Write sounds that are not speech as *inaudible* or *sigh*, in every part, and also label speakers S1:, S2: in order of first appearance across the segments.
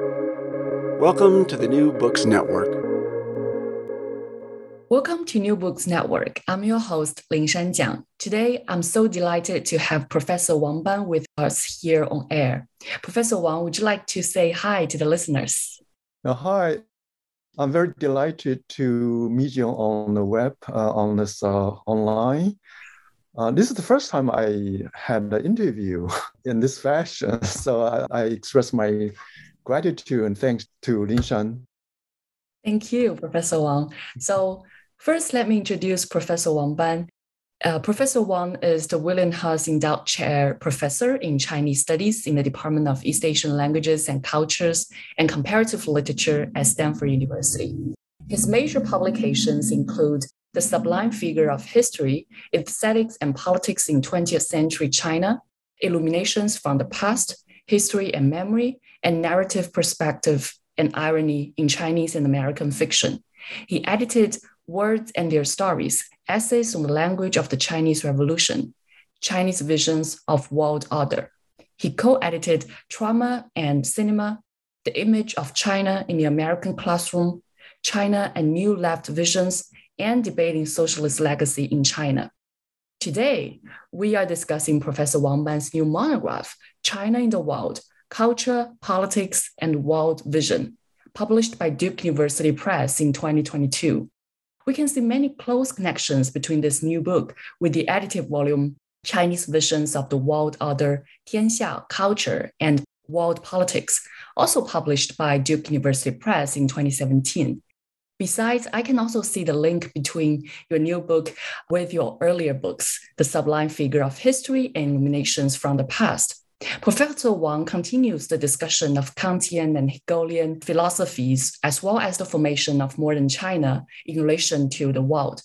S1: Welcome to the New Books Network.
S2: Welcome to New Books Network. I'm your host, Lingshan Jiang. Today, I'm so delighted to have Professor Wang Ban with us here on air. Professor Wang, would you like to say hi to the listeners?
S3: Uh, hi. I'm very delighted to meet you on the web, uh, on this uh, online. Uh, this is the first time I had an interview *laughs* in this fashion, *laughs* so I, I express my gratitude and thanks to Lin Shan.
S2: Thank you, Professor Wang. So first, let me introduce Professor Wang Ban. Uh, professor Wang is the William Haas Endowed Chair Professor in Chinese Studies in the Department of East Asian Languages and Cultures and Comparative Literature at Stanford University. His major publications include The Sublime Figure of History, Aesthetics and Politics in 20th Century China, Illuminations from the Past, History and Memory, and narrative perspective and irony in Chinese and American fiction. He edited Words and Their Stories, Essays on the Language of the Chinese Revolution, Chinese Visions of World Order. He co edited Trauma and Cinema, The Image of China in the American Classroom, China and New Left Visions, and Debating Socialist Legacy in China. Today, we are discussing Professor Wang Ban's new monograph, China in the World Culture, Politics, and World Vision, published by Duke University Press in 2022. We can see many close connections between this new book with the edited volume Chinese Visions of the World Order, Tianxia, Culture, and World Politics, also published by Duke University Press in 2017. Besides, I can also see the link between your new book with your earlier books, The Sublime Figure of History and Illuminations from the Past, Professor Wang continues the discussion of Kantian and Hegelian philosophies, as well as the formation of modern China in relation to the world.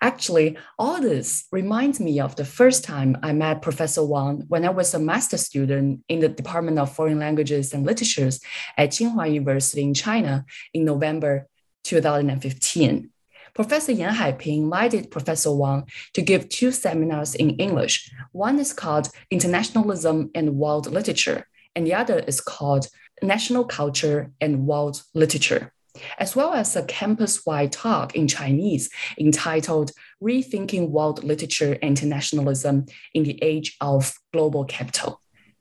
S2: Actually, all this reminds me of the first time I met Professor Wang when I was a master student in the Department of Foreign Languages and Literatures at Tsinghua University in China in November 2015. Professor Yan Haiping invited Professor Wang to give two seminars in English. One is called Internationalism and World Literature, and the other is called National Culture and World Literature, as well as a campus wide talk in Chinese entitled Rethinking World Literature and Internationalism in the Age of Global Capital.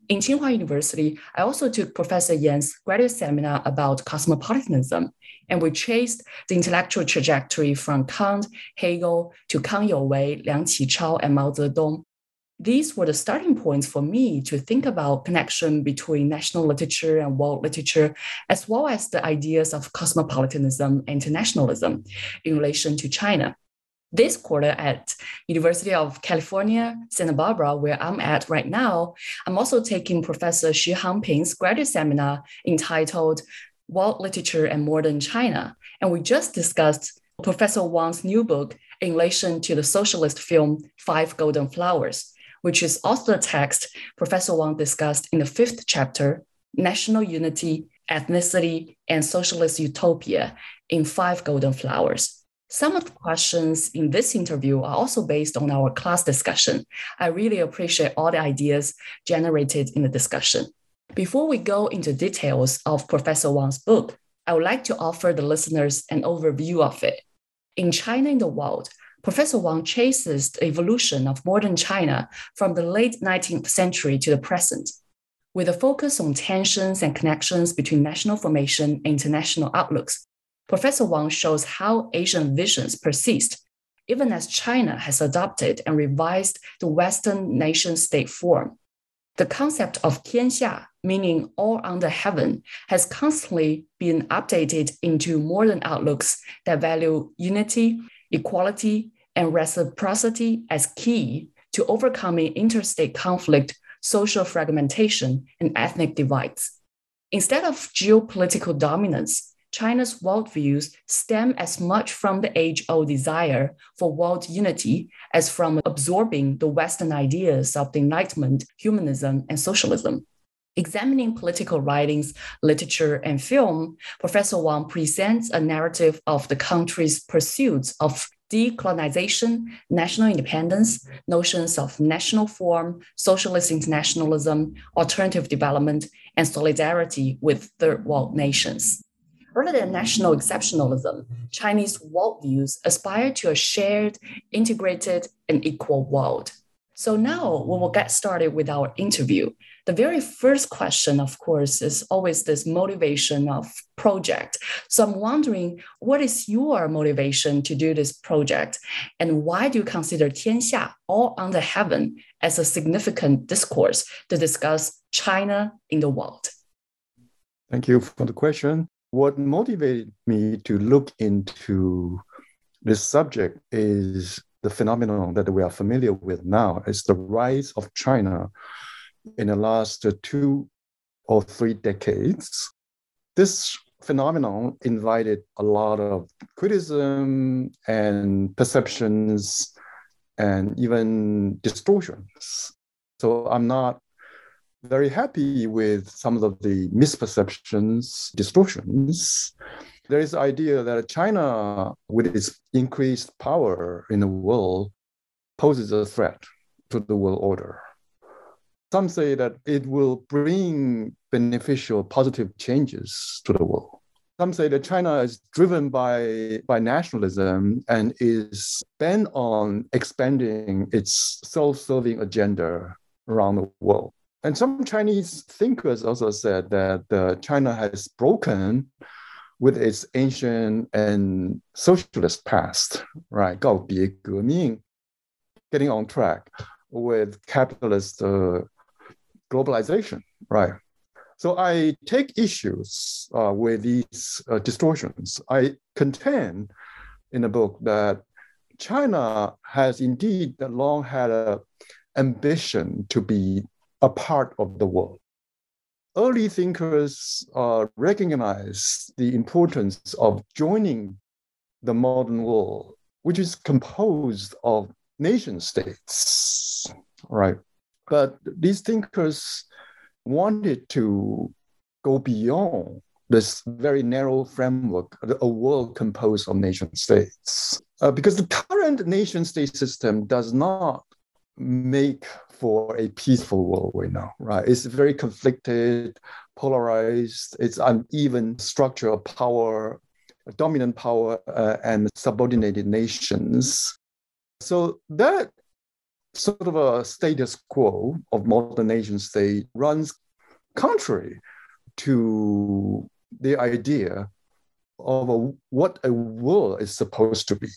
S2: In Tsinghua University, I also took Professor Yan's graduate seminar about cosmopolitanism, and we traced the intellectual trajectory from Kant, Hegel to Kang Youwei, Liang Qichao, and Mao Zedong. These were the starting points for me to think about connection between national literature and world literature, as well as the ideas of cosmopolitanism and internationalism in relation to China this quarter at University of California, Santa Barbara, where I'm at right now, I'm also taking Professor Xu Hangping's graduate seminar entitled World Literature and Modern China. And we just discussed Professor Wang's new book in relation to the socialist film Five Golden Flowers, which is also the text Professor Wang discussed in the fifth chapter, National Unity, Ethnicity, and Socialist Utopia in Five Golden Flowers. Some of the questions in this interview are also based on our class discussion. I really appreciate all the ideas generated in the discussion. Before we go into details of Professor Wang's book, I would like to offer the listeners an overview of it. In China in the World, Professor Wang traces the evolution of modern China from the late 19th century to the present, with a focus on tensions and connections between national formation and international outlooks Professor Wang shows how Asian visions persist, even as China has adopted and revised the Western nation state form. The concept of Tianxia, meaning all under heaven, has constantly been updated into modern outlooks that value unity, equality, and reciprocity as key to overcoming interstate conflict, social fragmentation, and ethnic divides. Instead of geopolitical dominance, China's worldviews stem as much from the age old desire for world unity as from absorbing the Western ideas of the Enlightenment, humanism, and socialism. Examining political writings, literature, and film, Professor Wang presents a narrative of the country's pursuits of decolonization, national independence, notions of national form, socialist internationalism, alternative development, and solidarity with third world nations. Rather than national exceptionalism, Chinese worldviews aspire to a shared, integrated, and equal world. So now we will get started with our interview. The very first question, of course, is always this motivation of project. So I'm wondering, what is your motivation to do this project? And why do you consider 天下, all under heaven, as a significant discourse to discuss China in the world?
S3: Thank you for the question. What motivated me to look into this subject is the phenomenon that we are familiar with now is the rise of China in the last two or three decades. This phenomenon invited a lot of criticism and perceptions and even distortions. So I'm not very happy with some of the misperceptions, distortions. There is the idea that China, with its increased power in the world, poses a threat to the world order. Some say that it will bring beneficial, positive changes to the world. Some say that China is driven by, by nationalism and is bent on expanding its self serving agenda around the world. And some Chinese thinkers also said that uh, China has broken with its ancient and socialist past, right? 告别革命, getting on track with capitalist uh, globalization, right? So I take issues uh, with these uh, distortions. I contend in the book that China has indeed long had an ambition to be a part of the world. Early thinkers uh, recognize the importance of joining the modern world, which is composed of nation states, right? But these thinkers wanted to go beyond this very narrow framework, a world composed of nation states. Uh, because the current nation state system does not make for a peaceful world right now, right? It's very conflicted, polarized, it's uneven structure of power, dominant power, uh, and subordinated nations. So that sort of a status quo of modern nation state runs contrary to the idea of a, what a world is supposed to be.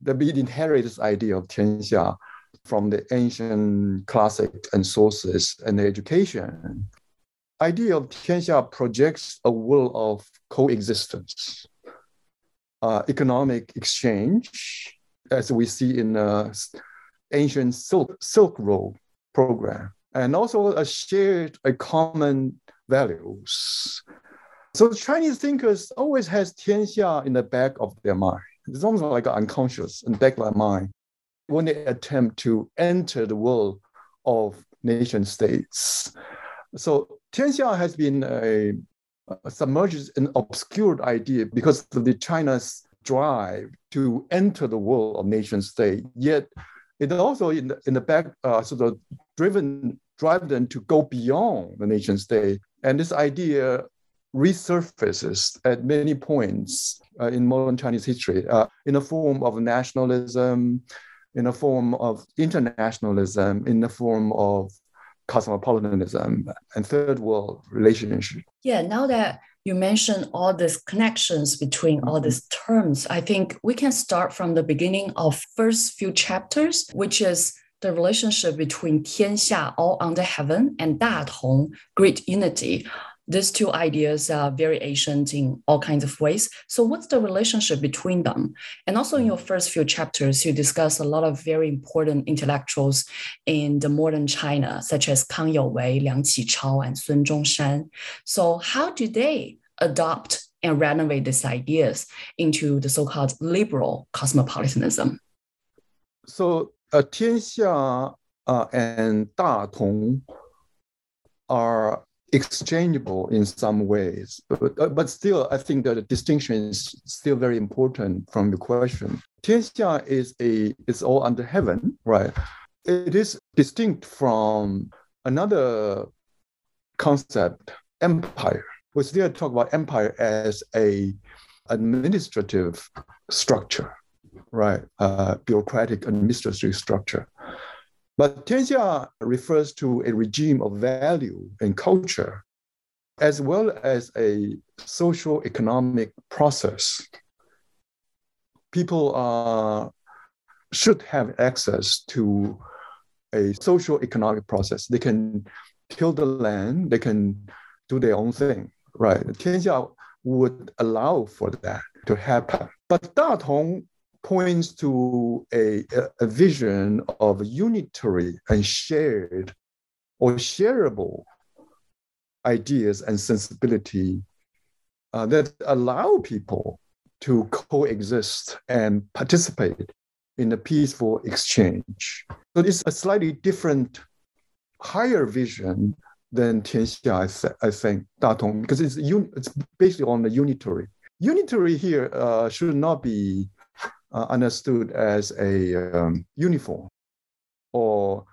S3: The we inherit this idea of 天下 from the ancient classic and sources and education. Idea of Tianxia projects a world of coexistence, uh, economic exchange, as we see in uh, the ancient Silk, Silk Road program, and also a shared, a common values. So Chinese thinkers always has Tianxia in the back of their mind. It's almost like unconscious in the back of their mind when they attempt to enter the world of nation states. So Tianxia has been a, a submerged and obscured idea because of the China's drive to enter the world of nation state. Yet it also in the, in the back uh, sort of driven drive them to go beyond the nation state. And this idea resurfaces at many points uh, in modern Chinese history uh, in the form of nationalism, in the form of internationalism, in the form of cosmopolitanism and third world relationship.
S2: Yeah, now that you mentioned all these connections between all mm-hmm. these terms, I think we can start from the beginning of first few chapters, which is the relationship between 天下 all under heaven and 大同 great unity these two ideas are variations in all kinds of ways. So, what's the relationship between them? And also, in your mm. first few chapters, you discuss a lot of very important intellectuals in the modern China, such as Kang Youwei, Liang Qichao, and Sun Zhongshan. So, how do they adopt and renovate these ideas into the so-called liberal cosmopolitanism?
S3: So, uh, Tianxia uh, and Da Tong are exchangeable in some ways. But, uh, but still, I think that the distinction is still very important from your question. Tianxia is a is all under heaven, right? It is distinct from another concept, empire. We still talk about empire as a administrative structure, right? Uh, bureaucratic administrative structure. But Tianxia refers to a regime of value and culture, as well as a social economic process. People uh, should have access to a social economic process. They can till the land, they can do their own thing, right? Tianxia would allow for that to happen. But Da Tong points to a, a vision of unitary and shared or shareable ideas and sensibility uh, that allow people to coexist and participate in a peaceful exchange. So it's a slightly different, higher vision than Tianxia, I, th- I think, Da Tong, because it's, un- it's basically on the unitary. Unitary here uh, should not be uh, understood as a um, uniform or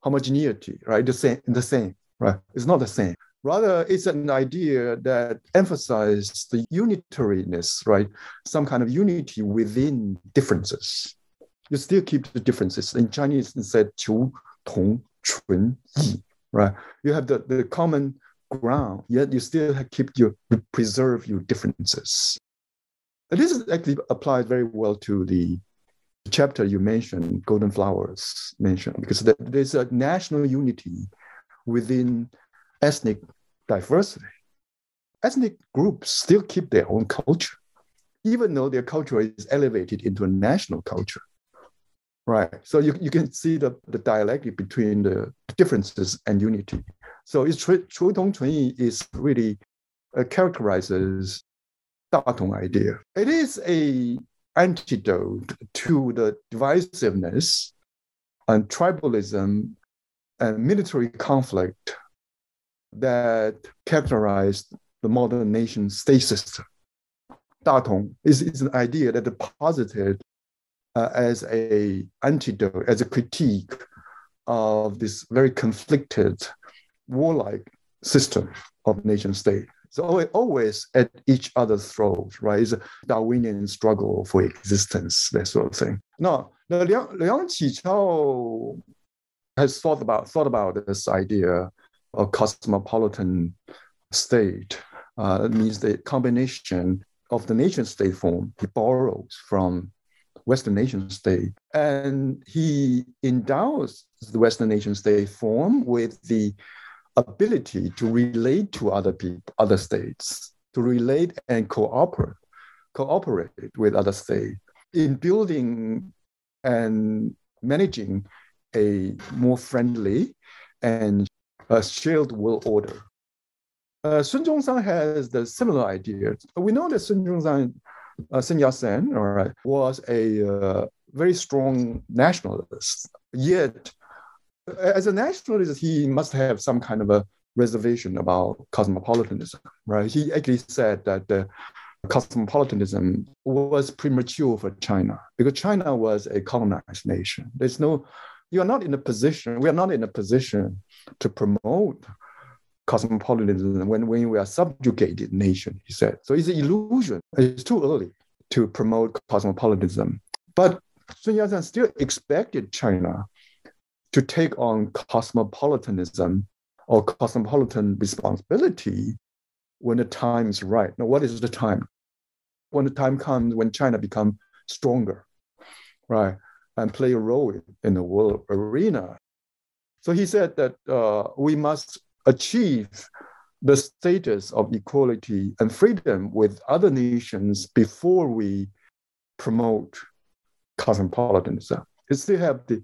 S3: homogeneity, right? The same, the same, right? It's not the same. Rather, it's an idea that emphasizes the unitariness, right? Some kind of unity within differences. You still keep the differences. In Chinese, it said 求同存异, right? You have the, the common ground, yet you still keep your preserve your differences. And this is actually applied very well to the chapter you mentioned, Golden Flowers mentioned, because there's a national unity within ethnic diversity. Ethnic groups still keep their own culture, even though their culture is elevated into a national culture. Right. So you, you can see the, the dialectic between the differences and unity. So it's Shu Tong Chun is really uh, characterizes Datong idea. It is a antidote to the divisiveness and tribalism and military conflict that characterized the modern nation state system. Datong is, is an idea that is posited uh, as a antidote, as a critique of this very conflicted, warlike system of nation state. It's always, at each other's throat, right? It's a Darwinian struggle for existence, that sort of thing. Now, Liang, Liang Qichao has thought about thought about this idea of cosmopolitan state. Uh, it means the combination of the nation state form he borrows from Western nation state. And he endows the Western nation state form with the ability to relate to other people, other states, to relate and cooperate, cooperate with other states in building and managing a more friendly and a shared world order. Uh, Sun Zhongshan has the similar idea. We know that Sun Zhongshan, uh, Sun Yat-sen, all right, was a uh, very strong nationalist. Yet, as a nationalist, he must have some kind of a reservation about cosmopolitanism, right? He actually said that the cosmopolitanism was premature for China because China was a colonized nation. There's no, you are not in a position, we are not in a position to promote cosmopolitanism when, when we are subjugated nation, he said. So it's an illusion. It's too early to promote cosmopolitanism. But Sun Yat-sen still expected China to take on cosmopolitanism or cosmopolitan responsibility when the time is right. Now, what is the time? When the time comes when China becomes stronger, right, and play a role in the world arena. So he said that uh, we must achieve the status of equality and freedom with other nations before we promote cosmopolitanism. We still have the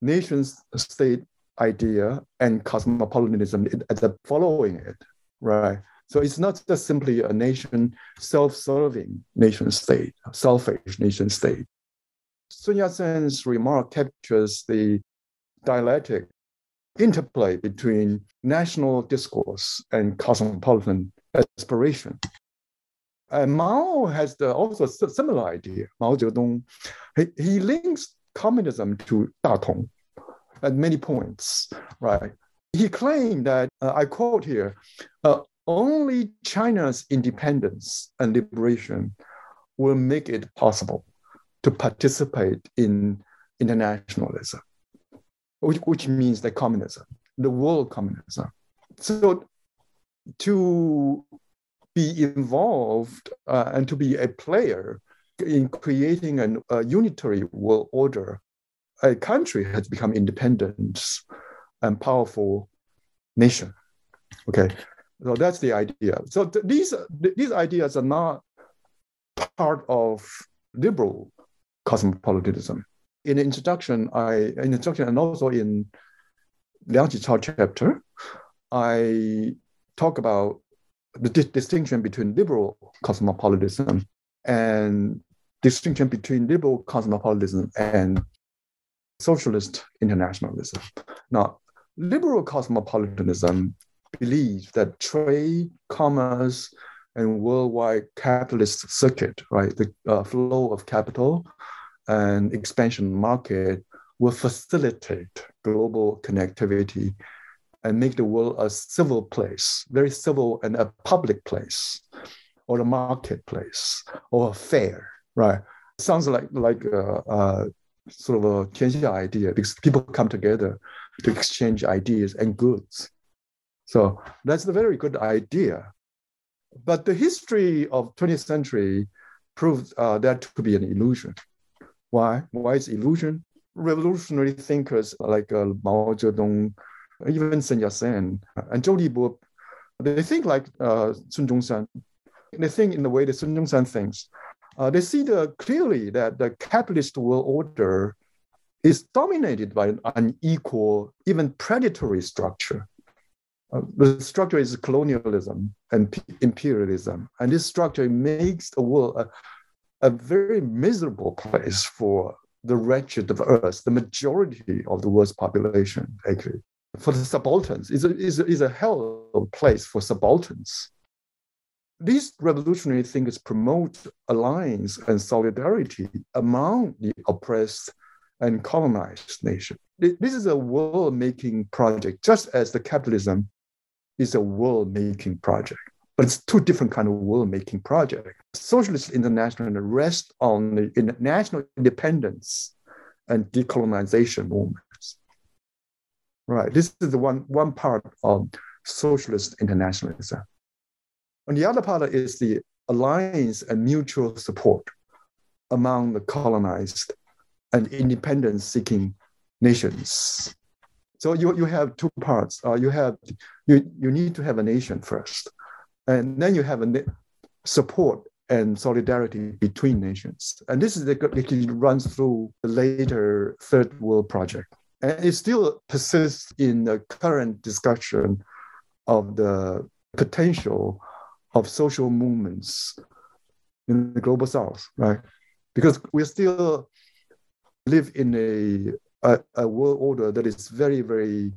S3: nation state idea and cosmopolitanism as a following it, right? So it's not just simply a nation, self-serving nation state, selfish nation state. Sun Yat-sen's remark captures the dialectic interplay between national discourse and cosmopolitan aspiration. And Mao has the, also similar idea. Mao Zedong, he, he links communism to Da Tong at many points, right? he claimed that, uh, I quote here, uh, only China's independence and liberation will make it possible to participate in internationalism, which, which means the communism, the world communism. So to be involved uh, and to be a player in creating an, a unitary world order, a country has become independent and powerful nation. Okay, so that's the idea. So th- these these ideas are not part of liberal cosmopolitanism. In the introduction, I in introduction and also in Liang Qichao chapter, I talk about the di- distinction between liberal cosmopolitanism and distinction between liberal cosmopolitanism and socialist internationalism. Now, liberal cosmopolitanism believes that trade, commerce, and worldwide capitalist circuit, right, the uh, flow of capital and expansion market will facilitate global connectivity and make the world a civil place, very civil and a public place, or a marketplace, or a fair, right? Sounds like like a, a sort of a 天下 idea because people come together to exchange ideas and goods. So that's a very good idea. But the history of 20th century proves uh, that to be an illusion. Why? Why is illusion? Revolutionary thinkers like uh, Mao Zedong, even Sun Yat-sen, and Zhou Libo, they think like uh, Sun Zhongshan. They think in the way that Sun Zhongshan thinks. Uh, they see the, clearly that the capitalist world order is dominated by an unequal, even predatory structure. Uh, the structure is colonialism and imperialism. And this structure makes the world a, a very miserable place for the wretched of Earth, the majority of the world's population, actually. For the subalterns, it's a, it's a, it's a hell of a place for subalterns. These revolutionary thinkers promote alliance and solidarity among the oppressed and colonized nation. This is a world making project, just as the capitalism is a world making project. But it's two different kind of world making project. Socialist international rests on the national independence and decolonization movements. Right. This is the one, one part of socialist internationalism. And the other part is the alliance and mutual support among the colonized and independence seeking nations. So you, you have two parts. Uh, you have you, you need to have a nation first, and then you have a support and solidarity between nations. And this is the, it runs through the later Third World Project, and it still persists in the current discussion of the potential of social movements in the global south, right? Because we still live in a, a, a world order that is very, very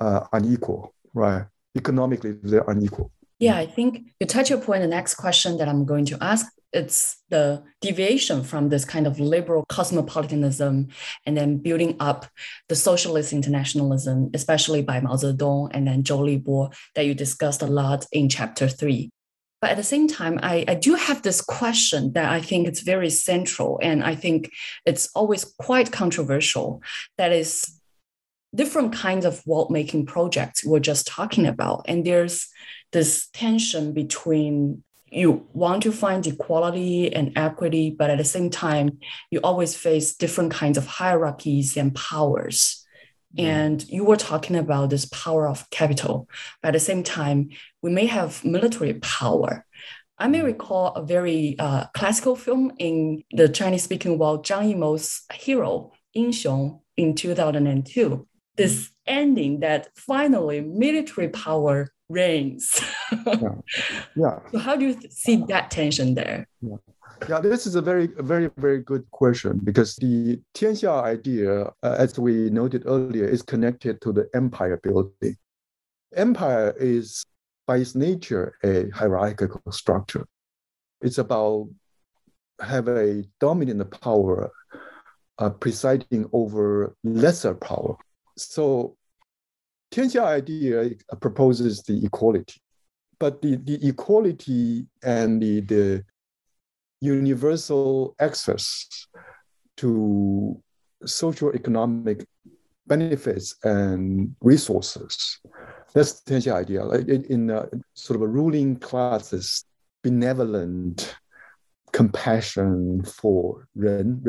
S3: uh, unequal, right? Economically, they're unequal.
S2: Yeah, I think you touch upon the next question that I'm going to ask. It's the deviation from this kind of liberal cosmopolitanism and then building up the socialist internationalism, especially by Mao Zedong and then Zhou Libo, that you discussed a lot in chapter three. But at the same time, I, I do have this question that I think it's very central, and I think it's always quite controversial. That is different kinds of world making projects we're just talking about. And there's this tension between you want to find equality and equity, but at the same time, you always face different kinds of hierarchies and powers. Mm-hmm. And you were talking about this power of capital. But at the same time, we may have military power. I may mm-hmm. recall a very uh, classical film in the Chinese speaking world, Zhang Yimou's Hero, Xiong, in 2002. This mm-hmm. ending that finally military power reigns. *laughs*
S3: yeah. yeah.
S2: So, how do you see that tension there?
S3: Yeah. Yeah, this is a very, very, very good question because the Tianxia idea, uh, as we noted earlier, is connected to the empire building. Empire is, by its nature, a hierarchical structure. It's about have a dominant power uh, presiding over lesser power. So Tianxia idea proposes the equality, but the, the equality and the, the universal access to social economic benefits and resources. That's Tianxia idea. In a, uh, sort of a ruling class's benevolent compassion for Ren,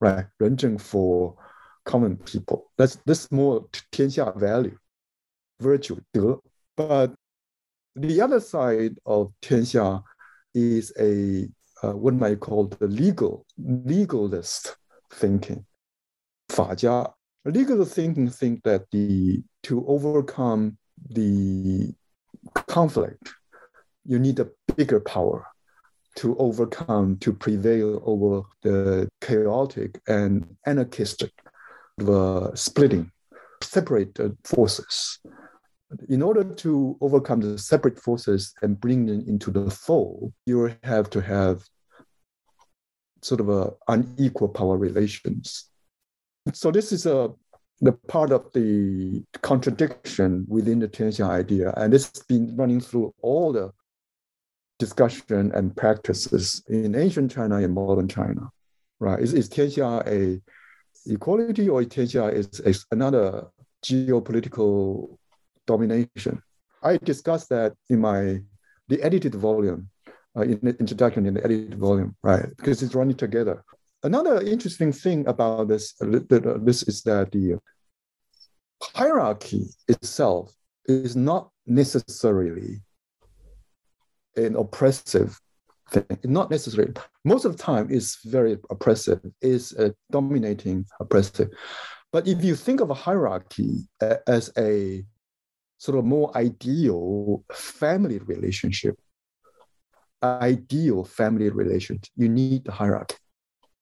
S3: right? Ren for common people. That's this more Tianxia value virtue, de. But the other side of tianxia is a uh, what might call the legal legalist thinking. 法家 legalist thinking think that the to overcome the conflict, you need a bigger power to overcome to prevail over the chaotic and anarchistic the splitting separated forces in order to overcome the separate forces and bring them into the fold, you have to have sort of a unequal power relations. So this is a the part of the contradiction within the Tianxia idea, and it's been running through all the discussion and practices in ancient China and modern China, right? Is, is Tianxia a equality or Tianxia is, is another geopolitical domination? I discussed that in my the edited volume, uh, in the introduction in the edited volume, right? Because it's running together. Another interesting thing about this, this is that the hierarchy itself is not necessarily an oppressive thing. Not necessarily. Most of the time, it's very oppressive. It's a dominating oppressive. But if you think of a hierarchy as a sort of more ideal family relationship, ideal family relationship, you need the hierarchy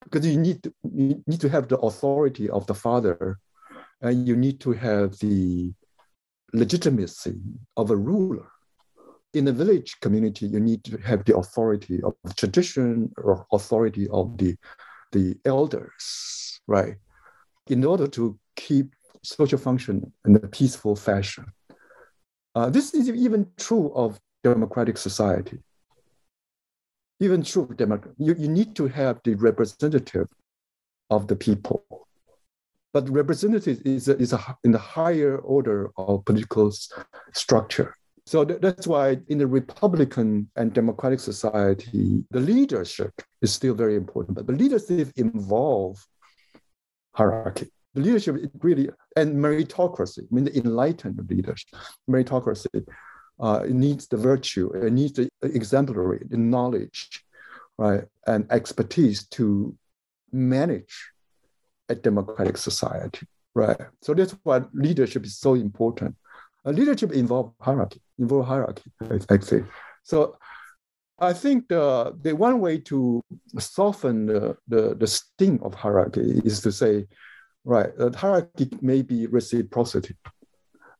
S3: because you need to, you need to have the authority of the father and you need to have the legitimacy of a ruler. In a village community, you need to have the authority of tradition or authority of the, the elders, right? In order to keep social function in a peaceful fashion. Uh, this is even true of democratic society. Even true of democracy, you, you need to have the representative of the people but representative is, a, is a, in the higher order of political structure. So th- that's why in the Republican and democratic society, the leadership is still very important, but the leadership involve hierarchy. Leadership really, and meritocracy, I mean the enlightened leaders, meritocracy, uh, needs the virtue, it needs the exemplary, the knowledge, right, and expertise to manage a democratic society, right? So that's why leadership is so important. Uh, leadership involves hierarchy, involve hierarchy, actually. So I think the, the one way to soften the, the, the sting of hierarchy is to say, right, uh, hierarchy may be reciprocity,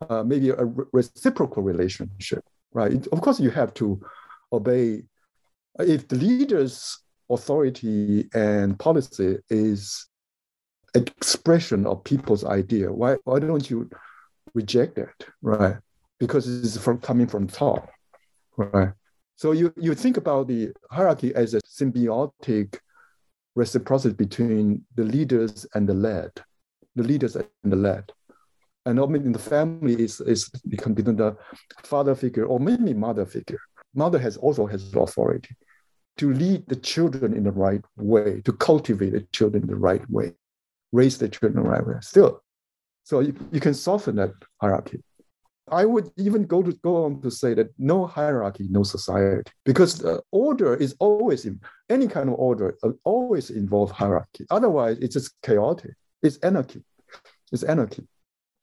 S3: uh, maybe a re- reciprocal relationship, right? It, of course, you have to obey. If the leader's authority and policy is expression of people's idea. Why why don't you reject it, right? Because it's from coming from top, right? So you you think about the hierarchy as a symbiotic reciprocity between the leaders and the led, the leaders and the led. And normally in the family is is become the father figure or maybe mother figure. Mother has also has authority to lead the children in the right way, to cultivate the children in the right way raise the children the right way still. So you, you can soften that hierarchy. I would even go to go on to say that no hierarchy, no society, because order is always in any kind of order uh, always involve hierarchy. Otherwise, it's just chaotic. It's anarchy. It's anarchy.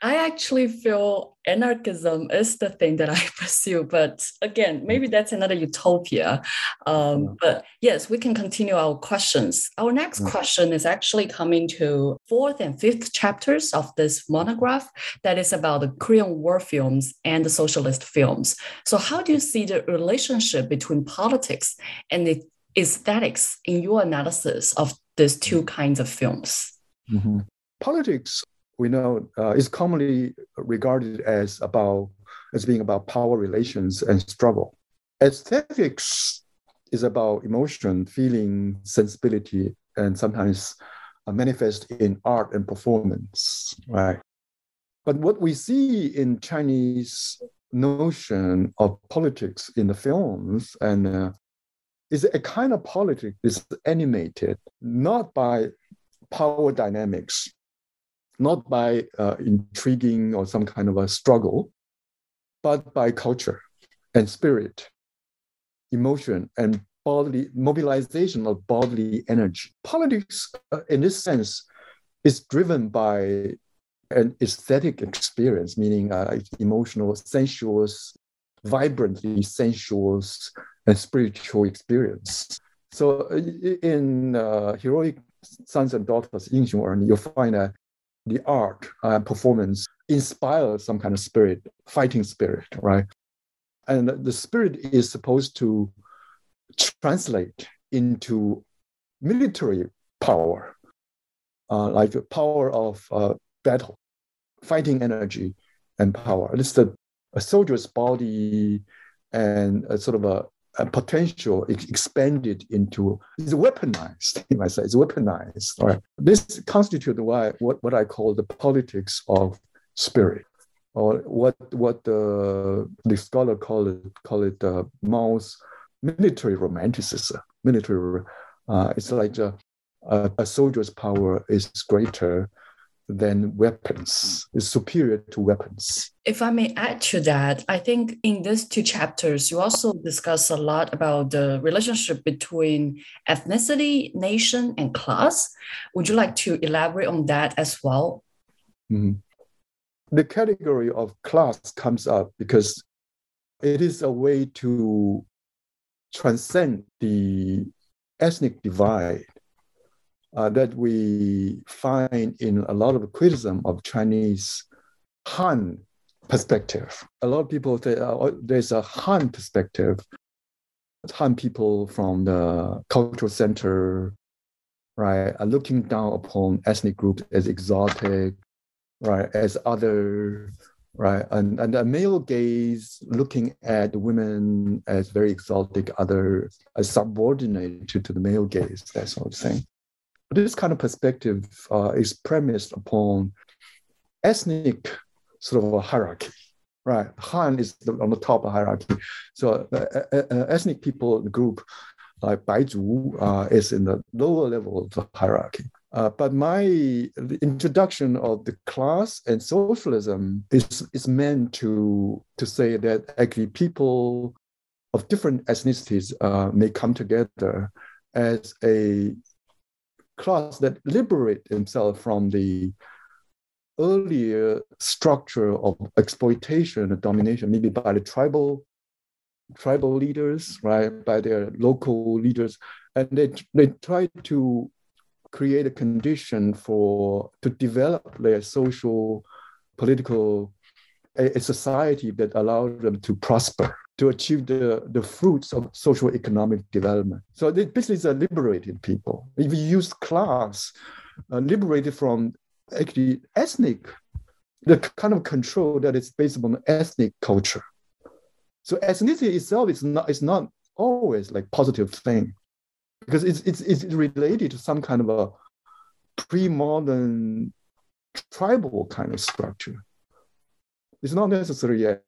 S2: I actually feel anarchism is the thing that I *laughs* pursue, but again, maybe that's another utopia. Um, yeah. But yes, we can continue our questions. Our next yeah. question is actually coming to fourth and fifth chapters of this monograph that is about the Korean war films and the socialist films. So, how do you see the relationship between politics and the aesthetics in your analysis of these two kinds of films?
S3: Mm-hmm. Politics we know uh, is commonly regarded as about as being about power relations and struggle. Aesthetics is about emotion, feeling, sensibility, and sometimes uh, manifest in art and performance, right? But what we see in Chinese notion of politics in the films and uh, is a kind of politics is animated not by power dynamics, not by uh, intriguing or some kind of a struggle, but by culture and spirit, emotion, and bodily mobilization of bodily energy. Politics, uh, in this sense, is driven by an aesthetic experience, meaning uh, emotional, sensuous, vibrantly sensuous and spiritual experience. So uh, in uh, heroic sons and daughters, 英雄儿女, you'll find that the art uh, performance inspires some kind of spirit, fighting spirit, right? And the spirit is supposed to translate into military power, uh, like power of uh, battle, fighting energy and power. It's the a soldier's body and a sort of a potential expanded into is weaponized. *laughs* You might say it's weaponized. Right. This constitutes why what, what I call the politics of spirit, or what what the the scholar call it call it uh, Mao's military romanticism. Military, uh, it's like a, a, a soldier's power is greater than weapons, is superior to weapons.
S2: If I may add to that, I think in these two chapters, you also discuss a lot about the relationship between ethnicity, nation, and class. Would you like to elaborate on that as well?
S3: Mm-hmm. The category of class comes up because it is a way to transcend the ethnic divide uh, that we find in a lot of criticism of Chinese Han perspective. A lot of people say uh, there's a Han perspective. Han people from the cultural center, right, are looking down upon ethnic groups as exotic, right, as other, right, and, and the male gaze looking at women as very exotic, other, as subordinate to, to the male gaze, that sort of thing. This kind of perspective uh, is premised upon ethnic sort of a hierarchy, right? Han is the, on the top of hierarchy. So uh, uh, uh ethnic people group like Baizu uh, is in the lower level of the hierarchy. Uh, but my introduction of the class and socialism is, is meant to, to say that actually people of different ethnicities uh, may come together as a class that liberate themselves from the earlier structure of exploitation and domination, maybe by the tribal tribal leaders, right, by their local leaders, and they they try to create a condition for to develop their social, political, a, a society that allows them to prosper to achieve the, the fruits of social economic development. So they basically are liberated people. If you use class, uh, liberated from actually ethnic, the kind of control that is based on ethnic culture. So ethnicity itself is not, is not always like positive thing because it's, it's, it's related to some kind of a pre-modern tribal kind of structure it's not necessarily a,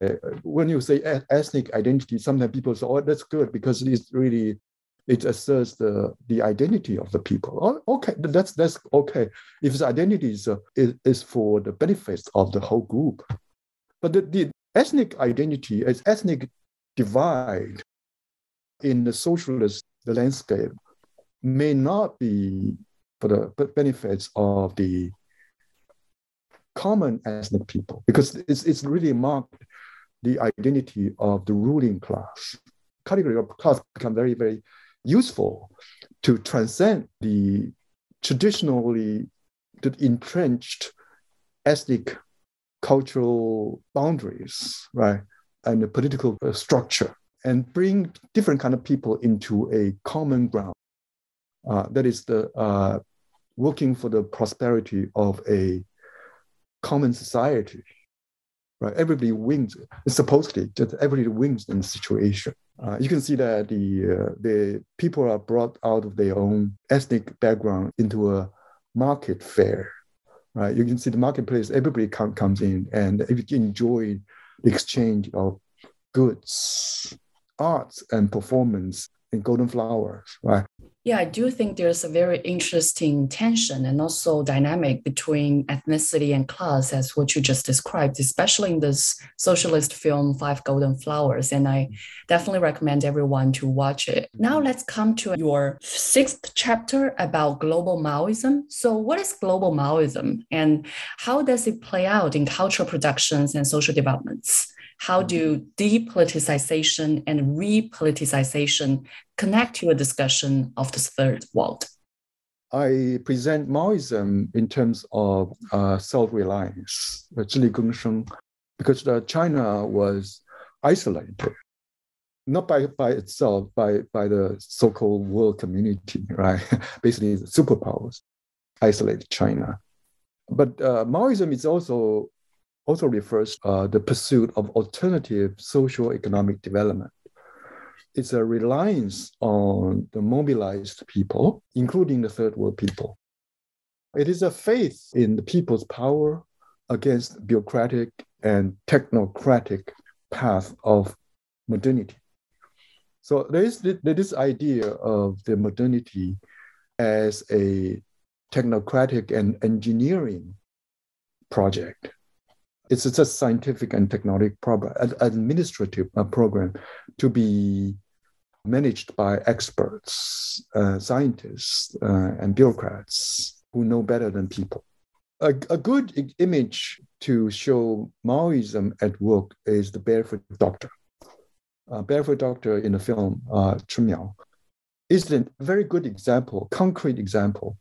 S3: when you say ethnic identity sometimes people say oh that's good because it's really it asserts the the identity of the people. Oh, okay that's that's okay. If the identity is, uh, is, is for the benefits of the whole group. But the, the ethnic identity is ethnic divide in the socialist landscape may not be for the benefits of the common ethnic people because it's, it's really marked the identity of the ruling class. Category of class become very, very useful to transcend the traditionally the entrenched ethnic cultural boundaries, right, and the political uh, structure, and bring different kind of people into a common ground. Uh, that is the uh, working for the prosperity of a common society, right? Everybody wins. Supposedly, just everybody wins in the situation. Uh, you can see that the uh, the people are brought out of their own ethnic background into a market fair, right? You can see the marketplace. Everybody come, comes in and enjoy the exchange of goods, arts, and performance in Golden Flowers, right?
S2: Yeah, I do think there's a very interesting tension and also dynamic between ethnicity and class, as what you just described, especially in this socialist film, Five Golden Flowers. And I definitely recommend everyone to watch it. Now, let's come to your sixth chapter about global Maoism. So, what is global Maoism and how does it play out in cultural productions and social developments? How do depoliticization and repoliticization connect to a discussion of the third world?
S3: I present Maoism in terms of uh, self-reliance, because uh, China was isolated, not by, by itself, by, by the so-called world community, right? *laughs* Basically, the superpowers isolated China. But uh, Maoism is also also refers to uh, the pursuit of alternative social economic development. It's a reliance on the mobilized people, including the third world people. It is a faith in the people's power against bureaucratic and technocratic path of modernity. So there is this idea of the modernity as a technocratic and engineering project it's a scientific and technological program, administrative uh, program to be managed by experts, uh, scientists, uh, and bureaucrats who know better than people. A, a, good image to show Maoism at work is the barefoot doctor. Uh, barefoot doctor in the film uh, Chun is a very good example, concrete example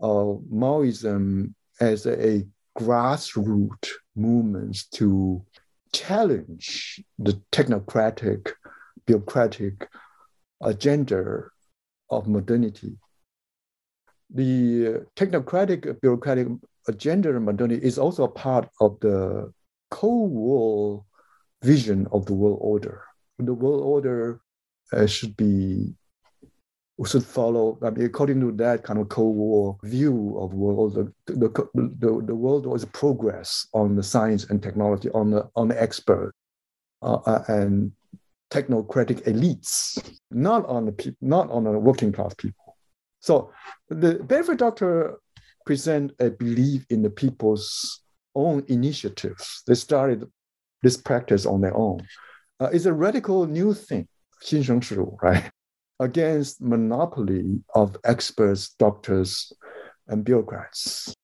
S3: of Maoism as a grassroots movements to challenge the technocratic, bureaucratic agenda of modernity. The technocratic, bureaucratic agenda of modernity is also a part of the Cold War vision of the world order. The world order uh, should be we should follow, I mean, according to that kind of Cold War view of world, the, the, the, the world was progress on the science and technology, on the, on the expert uh, uh and technocratic elites, not on the people, not on the working class people. So the Barefoot Doctor present a belief in the people's own initiatives. They started this practice on their own. Uh, it's a radical new thing, 新生事物, right? Against monopoly of experts, doctors, and bureaucrats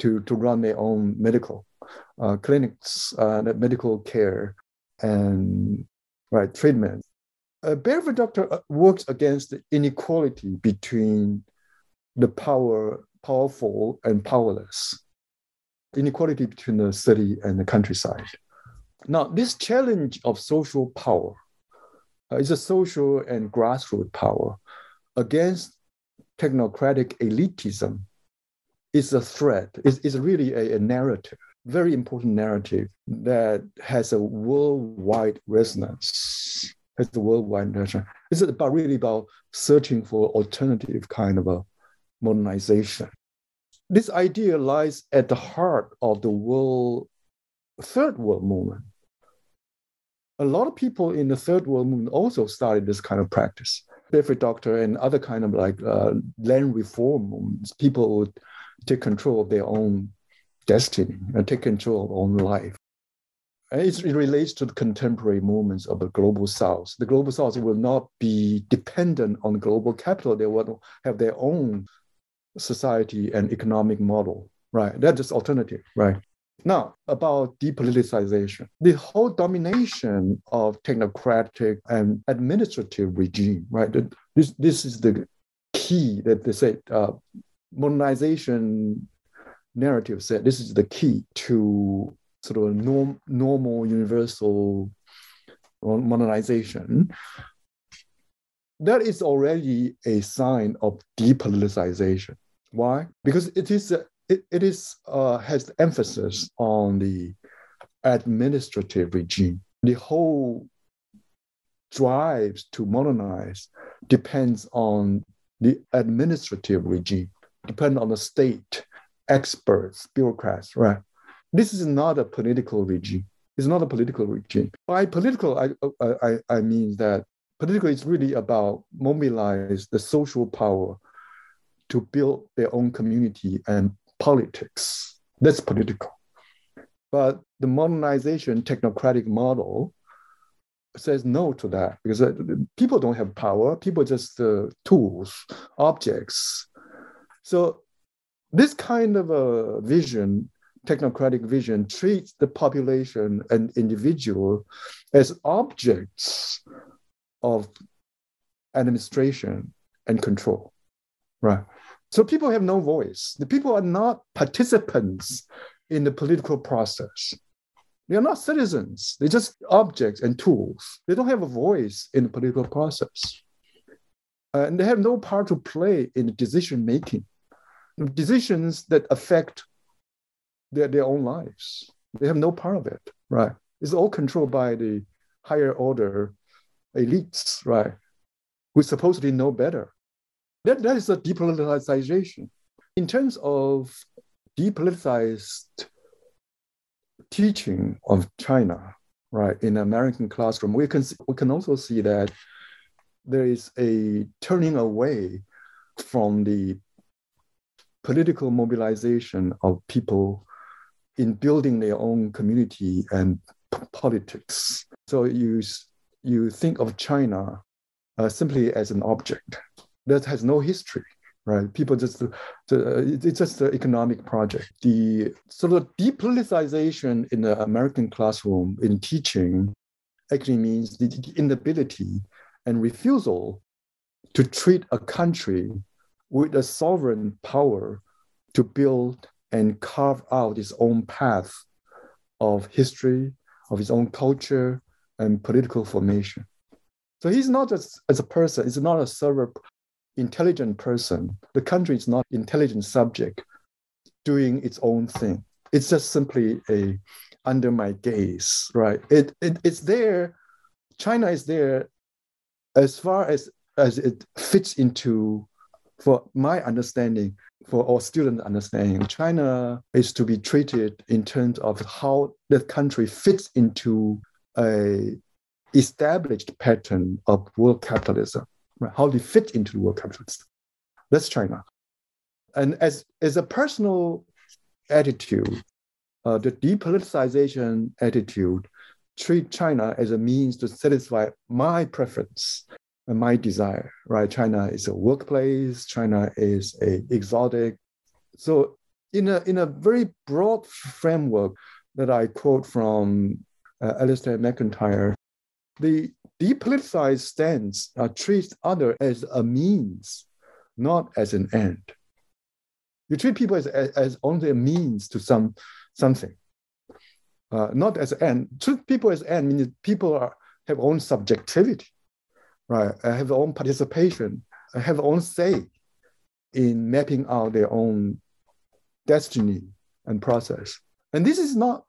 S3: to, to run their own medical uh, clinics, uh, medical care, and right treatment. A barefoot doctor uh, works against the inequality between the power, powerful and powerless, inequality between the city and the countryside. Now, this challenge of social power uh, it's a social and grassroots power against technocratic elitism is a threat. It's, it's really a, a, narrative, very important narrative that has a worldwide resonance. Has a worldwide resonance. It's about really about searching for alternative kind of a modernization. This idea lies at the heart of the world third world movement a lot of people in the third world movement also started this kind of practice. Barefoot Doctor and other kind of like uh, land reform movements, people would take control of their own destiny and take control of own life. And it relates to the contemporary movements of the global south. The global south will not be dependent on global capital. They will have their own society and economic model, right? That's just alternative, right? Now, about depoliticization, the whole domination of technocratic and administrative regime, right? This, this is the key that they say uh, modernization narrative said this is the key to sort of norm, normal universal modernization. That is already a sign of depoliticization. Why? Because it is it, it is uh, has emphasis on the administrative regime. The whole drives to modernize depends on the administrative regime, depend on the state, experts, bureaucrats, right? This is not a political regime. It's not a political regime. By political, I, I, I mean that political is really about mobilize the social power to build their own community and politics. That's political. But the modernization technocratic model says no to that because uh, people don't have power. People just uh, tools, objects. So this kind of a vision, technocratic vision, treats the population and individual as objects of administration and control, right? So people have no voice. The people are not participants in the political process. They are not citizens. They're just objects and tools. They don't have a voice in the political process. Uh, and they have no part to play in the decision making, decisions that affect their, their own lives. They have no part of it, right? It's all controlled by the higher order elites, right? Who supposedly know better. That, that is a depoliticization. In terms of depoliticized teaching of China, right, in American classroom, we can we can also see that there is a turning away from the political mobilization of people in building their own community and p- politics. So you you think of China uh, simply as an object that has no history right? People just, uh, it's just an economic project. The sort of depoliticization in the American classroom in teaching actually means the, the inability and refusal to treat a country with a sovereign power to build and carve out its own path of history, of its own culture and political formation. So he's not just as a person, he's not a server intelligent person. The country is not intelligent subject doing its own thing. It's just simply a under my gaze, right? It, it it's there. China is there as far as as it fits into, for my understanding, for our student understanding, China is to be treated in terms of how the country fits into a established pattern of world capitalism right? how they fit into the world capitalist. That's China. And as, as a personal attitude, uh, the depoliticization attitude treat China as a means to satisfy my preference and my desire, right? China is a workplace, China is a exotic. So in a, in a very broad framework that I quote from uh, Alasdair MacIntyre, the depoliticized stance uh, treats other as a means, not as an end. You treat people as, as, as only a means to some something, uh, not as an end. Treat people as end means people are, have own subjectivity, right? Uh, have own participation, uh, have own say in mapping out their own destiny and process. And this is not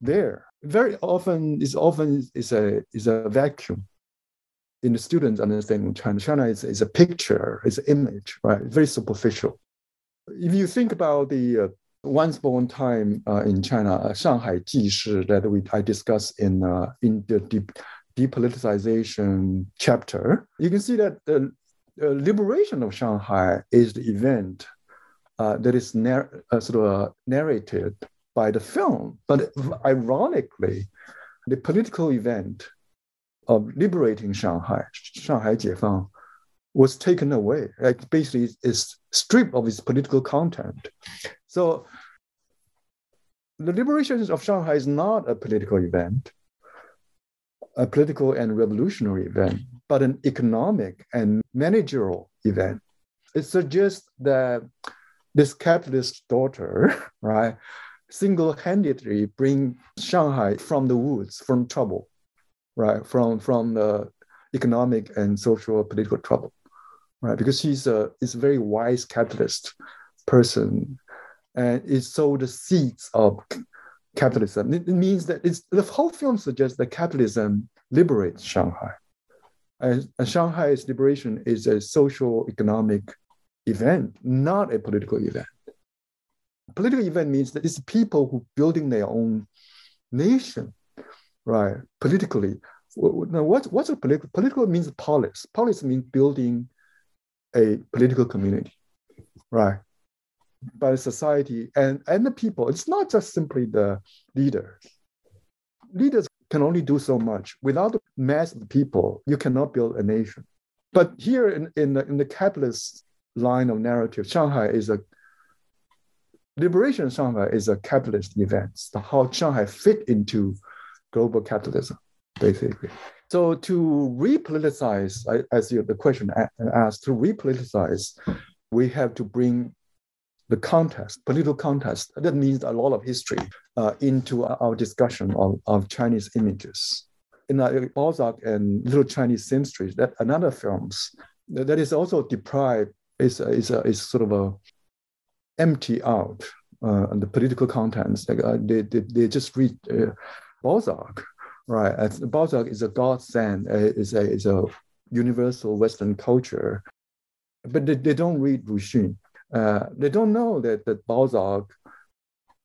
S3: there very often is often is a is a vacuum in the students understanding of China. China is, is a picture, is an image, right? Very superficial. If you think about the uh, once upon time uh, in China, uh, Shanghai Jishi that we I discussed in uh, in the deep, depoliticization chapter, you can see that the liberation of Shanghai is the event uh, that is narr- uh, sort of narrated by the film. But ironically, the political event of liberating Shanghai, Shanghai Jiefang, was taken away. Like basically, it's stripped of its political content. So the liberation of Shanghai is not a political event, a political and revolutionary event, but an economic and managerial event. It suggests that this capitalist daughter, *laughs* right, single-handedly bring Shanghai from the woods, from trouble, right? From from the economic and social political trouble, right? Because she's a is a very wise capitalist person, and it sowed the seeds of capitalism. It, means that it's, the whole film suggests that capitalism liberates Shanghai. And Shanghai's liberation is a social economic event, not a political event. Political event means that it's people who building their own nation, right? Politically. Now, what, what's a political? Political means polis. Polis means building a political community, right? By society and, and the people. It's not just simply the leaders. Leaders can only do so much. Without the mass of the people, you cannot build a nation. But here in, in, the, in the capitalist line of narrative, Shanghai is a liberation Shanghai is a capitalist event. How Shanghai fit into global capitalism, basically. So to repoliticize, as you, the question asked, to repoliticize, we have to bring the context, political context. That means a lot of history uh, into our discussion of, of Chinese images. In uh, Balzac and Little Chinese Seamstress, that another films that is also deprived is is is sort of a empty out uh, the political contents. Like, uh, they, they, they just read uh, Balzac, right? As Balzac is a godsend, uh, is a is a universal Western culture, but they, they don't read Lu Xun. Uh, they don't know that that Balzac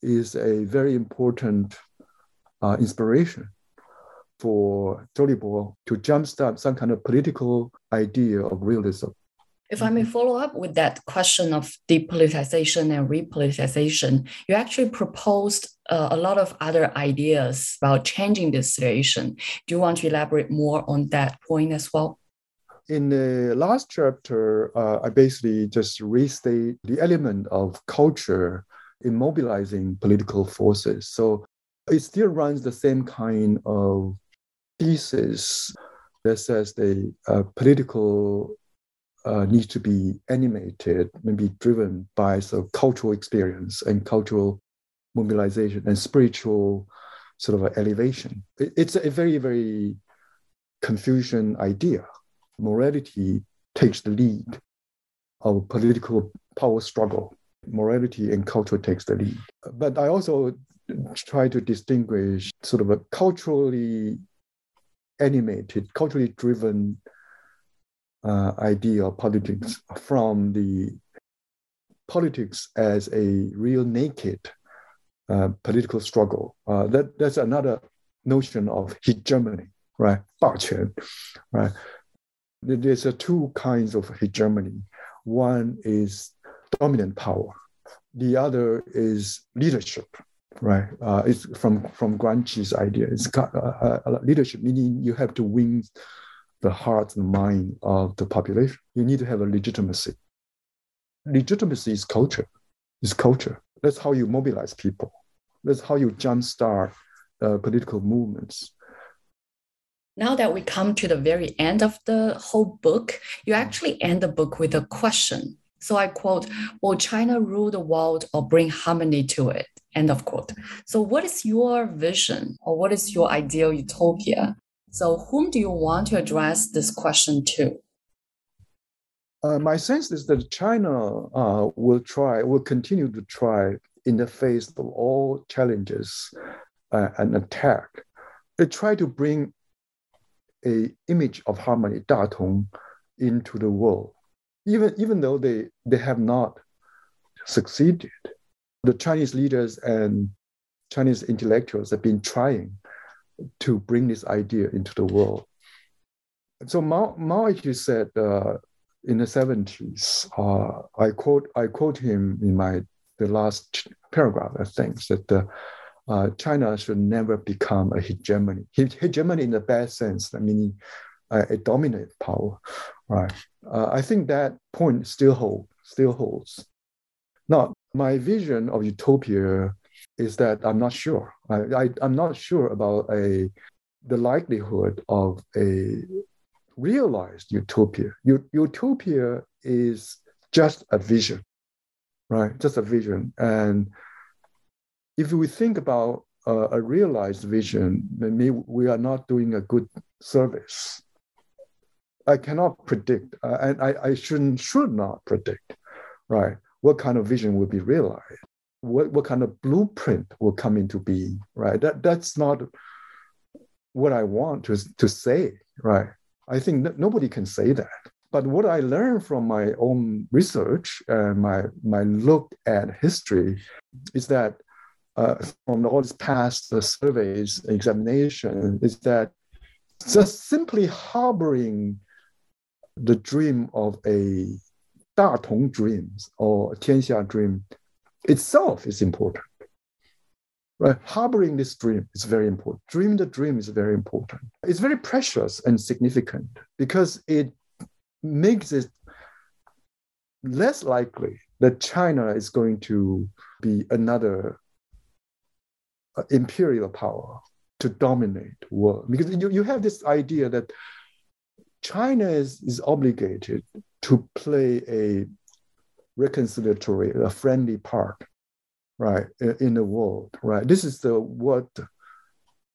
S3: is a very important uh, inspiration for Zhou to jumpstart some kind of political idea of realism.
S2: If I may mm-hmm. follow up with that question of depoliticization and repoliticization, you actually proposed uh, a lot of other ideas about changing this situation. Do you want to elaborate more on that point as well?
S3: In the last chapter, uh, I basically just restate the element of culture in mobilizing political forces. So it still runs the same kind of thesis that says the uh, political uh, needs to be animated, maybe driven by sort of cultural experience and cultural mobilization and spiritual sort of elevation. It, it's a very, very Confucian idea. Morality takes the lead of political power struggle. Morality and culture takes the lead. But I also try to distinguish sort of a culturally animated, culturally driven uh, idea of politics from the politics as a real naked uh, political struggle. Uh, that, that's another notion of hegemony, right? 霸权, right? There's a two kinds of hegemony. One is dominant power. The other is leadership, right? Uh, it's from from Gramsci's idea. It's uh, uh, leadership, meaning you have to win the heart and mind of the population. You need to have a legitimacy. Legitimacy is culture. Is culture. That's how you mobilize people. That's how you jumpstart uh, political movements.
S2: Now that we come to the very end of the whole book, you actually end the book with a question. So I quote, Will China rule the world or bring harmony to it? End of quote. So, what is your vision or what is your ideal utopia so, whom do you want to address this question to?
S3: Uh, my sense is that China uh, will try, will continue to try in the face of all challenges uh, and attack. They try to bring a image of harmony, Datong, into the world, even even though they they have not succeeded. The Chinese leaders and Chinese intellectuals have been trying to bring this idea into the world. So Mao, Mao actually said uh, in the 70s, uh, I quote I quote him in my the last paragraph, I think, that uh, China should never become a hegemony. Hegemony in the bad sense, I mean, a dominant power, right? Uh, I think that point still hold, still holds. Now, my vision of utopia is that I'm not sure. I, am not sure about a the likelihood of a realized utopia. utopia is just a vision, right? Just a vision. And if we think about uh, a realized vision, maybe we are not doing a good service. I cannot predict, uh, and I, I shouldn't should not predict, right? What kind of vision will be realized? What, what kind of blueprint will come into being, right? That that's not what I want to, to say, right? I think nobody can say that. But what I learned from my own research and my, my look at history is that uh, from all these past uh, surveys, examination, is that just simply harboring the dream of a Da Tong dreams or Tianxia dream itself is important. Right? Harboring this dream is very important. Dream the dream is very important. It's very precious and significant because it makes it less likely that China is going to be another uh, imperial power to dominate world. Because you, you have this idea that China is, is obligated to play a reconciliatory, a friendly part, right, in the world, right? This is the what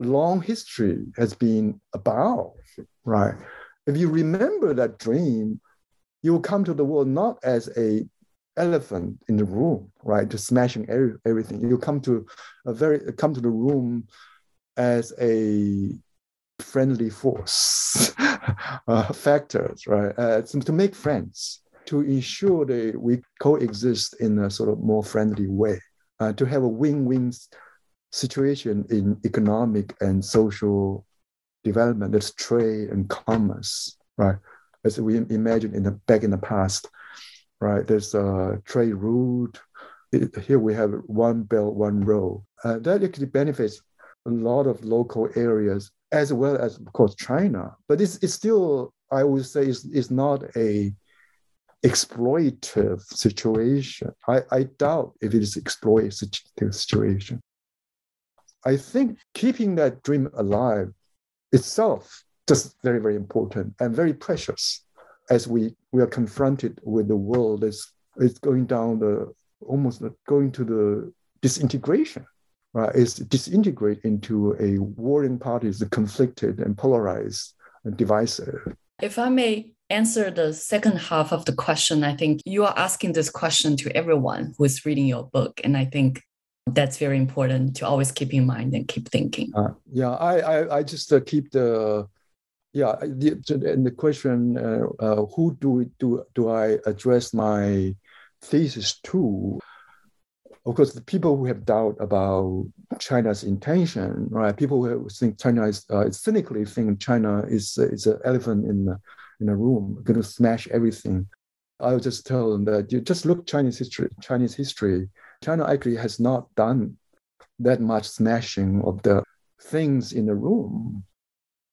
S3: long history has been about, right? If you remember that dream, you will come to the world not as a elephant in the room, right, just smashing every, everything. You come to a very come to the room as a friendly force *laughs* uh, factors, right? Uh, to make friends, to ensure that we coexist in a sort of more friendly way, uh, to have a win-win situation in economic and social development. That's trade and commerce, right? As we imagine in the back in the past, right? There's a trade route. It, here we have one belt, one road. Uh, that actually benefits a lot of local areas as well as of course China. But it's, it's still, I would say, it's, it's not a exploitative situation. I, I doubt if it is exploitative situation. I think keeping that dream alive itself just very, very important and very precious as we, we are confronted with the world that's is going down the almost going to the disintegration right, is disintegrate into a warring parties, the conflicted and polarized and divisive.
S2: If I may answer the second half of the question, I think you are asking this question to everyone who is reading your book. And I think that's very important to always keep in mind and keep thinking.
S3: Uh, yeah, I, I, I just uh, keep the, yeah, the, and the question, uh, uh, who do, do, do I address my thesis to? Of course, the people who have doubt about China's intention, right? People who think China is uh, cynically think China is is an elephant in the, in a room, going to smash everything. I'll just tell them that you just look Chinese history. Chinese history, China actually has not done that much smashing of the things in the room.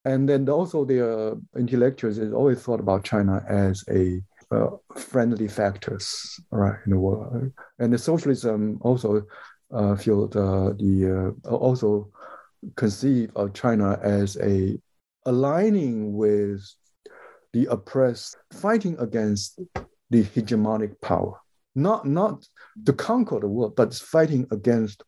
S3: And then also the uh, intellectuals always thought about China as a uh, friendly factors right in the world. And the socialism also uh, feel the, the uh, also conceive of china as a aligning with the oppressed fighting against the hegemonic power. Not not to conquer the world but fighting against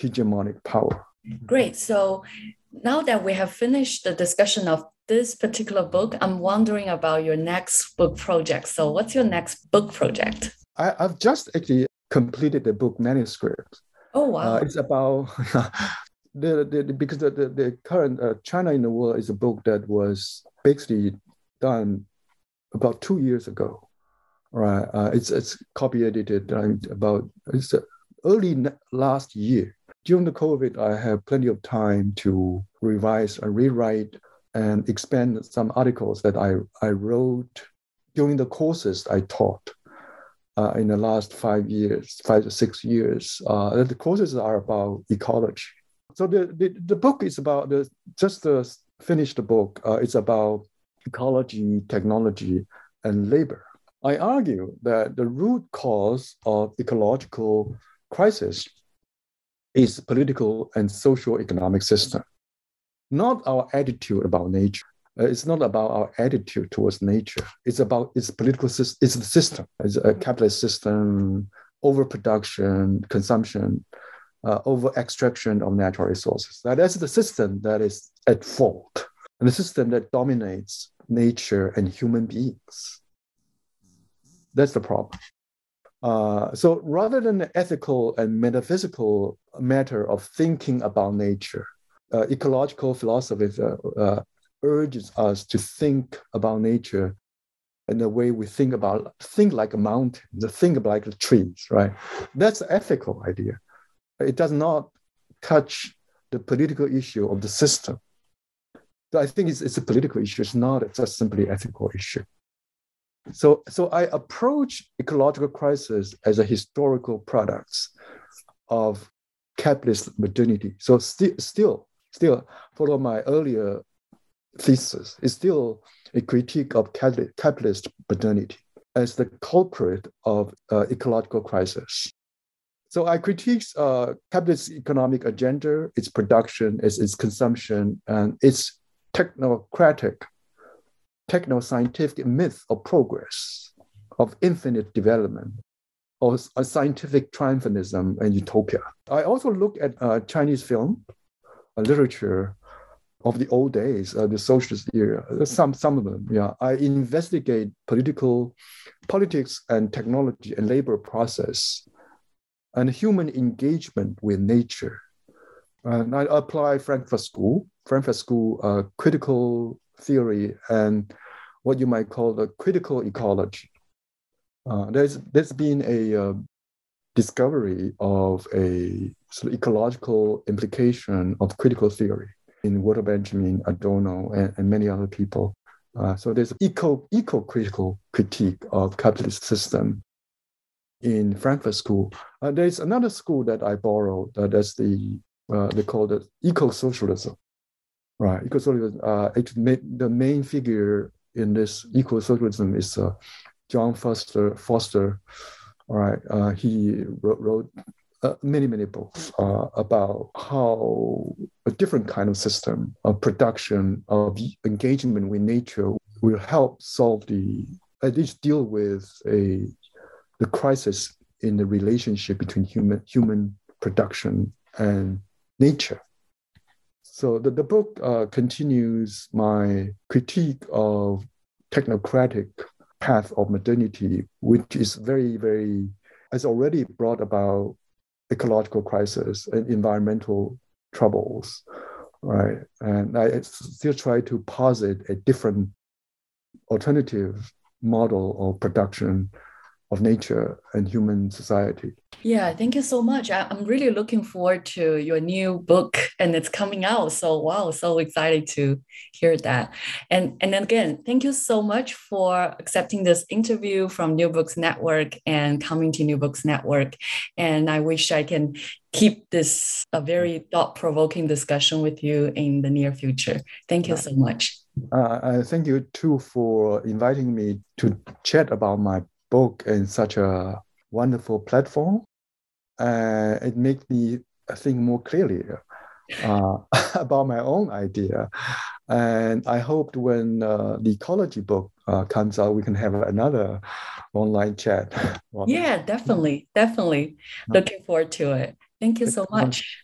S3: hegemonic power.
S2: Great. So now that we have finished the discussion of this particular book, I'm wondering about your next book project. So, what's your next book project?
S3: I, have just actually completed the book manuscript.
S2: Oh wow!
S3: Uh, it's about *laughs* the, the, because the, the, the current uh, China in the world is a book that was basically done about two years ago. Right? Uh, it's it's copy edited uh, about it's uh, early last year. During the COVID, I have plenty of time to revise and rewrite and expand some articles that I, I wrote during the courses I taught uh, in the last five years, five to six years. Uh, the courses are about ecology. So the, the, the book is about the, just the book. Uh, it's about ecology, technology, and labor. I argue that the root cause of ecological crisis is political and social economic system not our attitude about nature. Uh, it's not about our attitude towards nature. It's about its political system. It's the system. It's a capitalist system, overproduction, consumption, uh, over extraction of natural resources. Now, that's the system that is at fault, and the system that dominates nature and human beings. That's the problem. Uh, so rather than the ethical and metaphysical matter of thinking about nature, uh, ecological philosophy uh, uh, urges us to think about nature in the way we think about think like a mountain, think like the trees, right? That's the ethical idea. It does not touch the political issue of the system. So I think it's, it's a political issue. It's not just simply ethical issue. So, so I approach ecological crisis as a historical product of capitalist modernity. So st- still, still, follow my earlier thesis, It's still a critique of capitalist modernity as the culprit of uh, ecological crisis. So I critique uh, capitalist economic agenda, its production, its, its consumption, and its technocratic, techno-scientific myth of progress, of infinite development, or a scientific triumphalism and utopia. I also look at uh, Chinese film, literature, of the old days, uh, the socialist era. Some some of them, yeah. I investigate political, politics and technology and labor process, and human engagement with nature. And I apply Frankfurt School, Frankfurt School uh, critical theory and what you might call the critical ecology. Uh, there's there's been a uh, discovery of a sort of ecological implication of critical theory in Walter Benjamin, Adorno, and, and many other people. Uh, so there's eco eco critical critique of capitalist system in Frankfurt School. Uh, there's another school that I borrowed. Uh, that's the uh, they call it eco socialism, right? Eco socialism. Uh, the main figure in this eco socialism is uh, John Foster. Foster, all right. Uh, he wrote, wrote uh, many, many books uh, about how a different kind of system of production, of engagement with nature will help solve the, at least deal with a, the crisis in the relationship between human, human production and nature. So the, the book uh, continues my critique of technocratic path of modernity, which is very, very, has already brought about ecological crisis and environmental troubles, right? And I still try to posit a different alternative model of production of nature and human society.
S2: Yeah, thank you so much. I'm really looking forward to your new book and it's coming out. So wow, so excited to hear that. And and again, thank you so much for accepting this interview from New Books Network and coming to New Books Network. And I wish I can keep this a very thought-provoking discussion with you in the near future. Thank you so much.
S3: Uh, thank you too for inviting me to chat about my book in such a wonderful platform. Uh, it makes me think more clearly uh, *laughs* about my own idea. And I hoped when uh, the ecology book uh, comes out, we can have another online chat. *laughs*
S2: yeah, definitely. Definitely. Looking forward to it. Thank you so much.